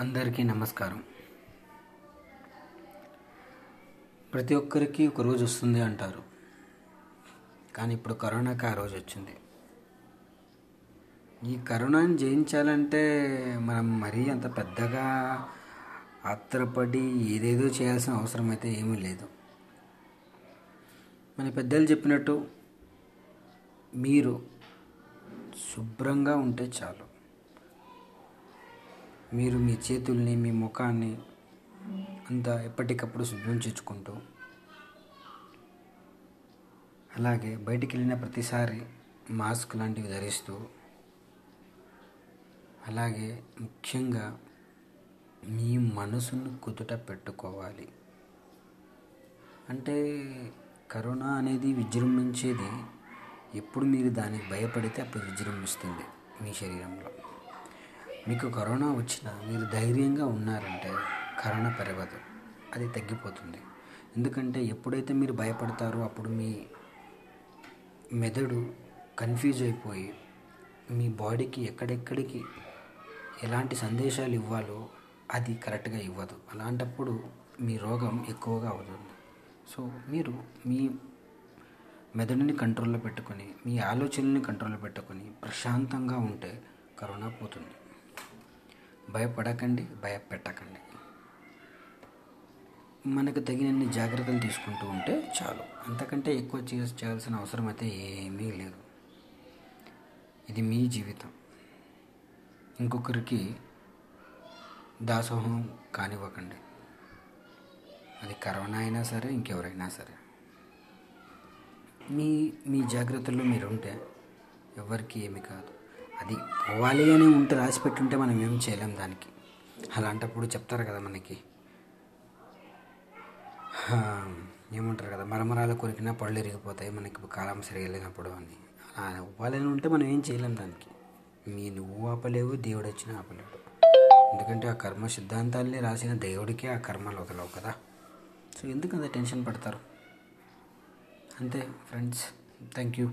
అందరికీ నమస్కారం. ప్రతి ఒక్కరికి ఒక రోజు వస్తుంది అంటారు. కానీ ఇప్పుడు కరోనాకి ఆ రోజు వచ్చింది. ఈ కరోనాని జయించాలంటే మనం మరీ అంత పెద్దగా ఆత్రపడి ఏదేదో చేయాల్సిన అవసరం అయితే ఏమీ లేదు. మన పెద్దలు చెప్పినట్టు మీరు శుభ్రంగా ఉంటే చాలు. మీరు మీ చేతుల్ని మీ ముఖాన్ని అంతా ఎప్పటికప్పుడు శుభ్రం చేసుకుంటూ అలాగే బయటికి వెళ్ళిన ప్రతిసారి మాస్క్ లాంటివి ధరిస్తూ అలాగే ముఖ్యంగా మీ మనసును కుదుట పెట్టుకోవాలి. అంటే కరోనా అనేది విజృంభించేది ఎప్పుడు మీరు దానికి భయపడితే అప్పుడు విజృంభిస్తుంది మీ శరీరంలో. మీకు కరోనా వచ్చినా మీరు ధైర్యంగా ఉన్నారంటే కరోనా పెరగదు అది తగ్గిపోతుంది. ఎందుకంటే ఎప్పుడైతే మీరు భయపడతారో అప్పుడు మీ మెదడు కన్ఫ్యూజ్ అయిపోయి మీ బాడీకి ఎక్కడెక్కడికి ఎలాంటి సందేశాలు ఇవ్వాలో అది కరెక్ట్గా ఇవ్వదు. అలాంటప్పుడు మీ రోగం ఎక్కువగా అవుతుంది. సో మీరు మీ మెదడుని కంట్రోల్లో పెట్టుకొని మీ ఆలోచనల్ని కంట్రోల్లో పెట్టుకొని ప్రశాంతంగా ఉంటే కరోనా పోతుంది. భయపడకండి భయపెట్టకండి. మనకు తగినన్ని జాగ్రత్తలు తీసుకుంటూ ఉంటే చాలు. అంతకంటే ఎక్కువ చేయాల్సిన అవసరం అయితే ఏమీ లేదు. ఇది మీ జీవితం. ఇంకొకరికి దాసోహం కానివ్వకండి. అది కరోనా అయినా సరే ఇంకెవరైనా సరే. మీ మీ జాగ్రత్తల్లో మీరుంటే ఎవరికి ఏమి కాదు. అది పోవాలి అని ఉంటే రాసి పెట్టుంటే మనం ఏం చేయలేం దానికి. అలాంటప్పుడు చెప్తారు కదా మనకి. ఏమంటారు కదా మరమరాలు కొరికినా పళ్ళు ఇరిగిపోతాయి మనకి కాలం సరిగా లేనప్పుడు అని. అలా అవ్వాలని ఉంటే మనం ఏం చేయలేం దానికి. మీ నువ్వు ఆపలేవు దేవుడు వచ్చినా ఆపలేడు. ఎందుకంటే ఆ కర్మ సిద్ధాంతాల్ని రాసిన దేవుడికే ఆ కర్మలు వదలవు కదా. సో ఎందుకు అంత టెన్షన్ పడతారు? అంతే ఫ్రెండ్స్ థ్యాంక్ యూ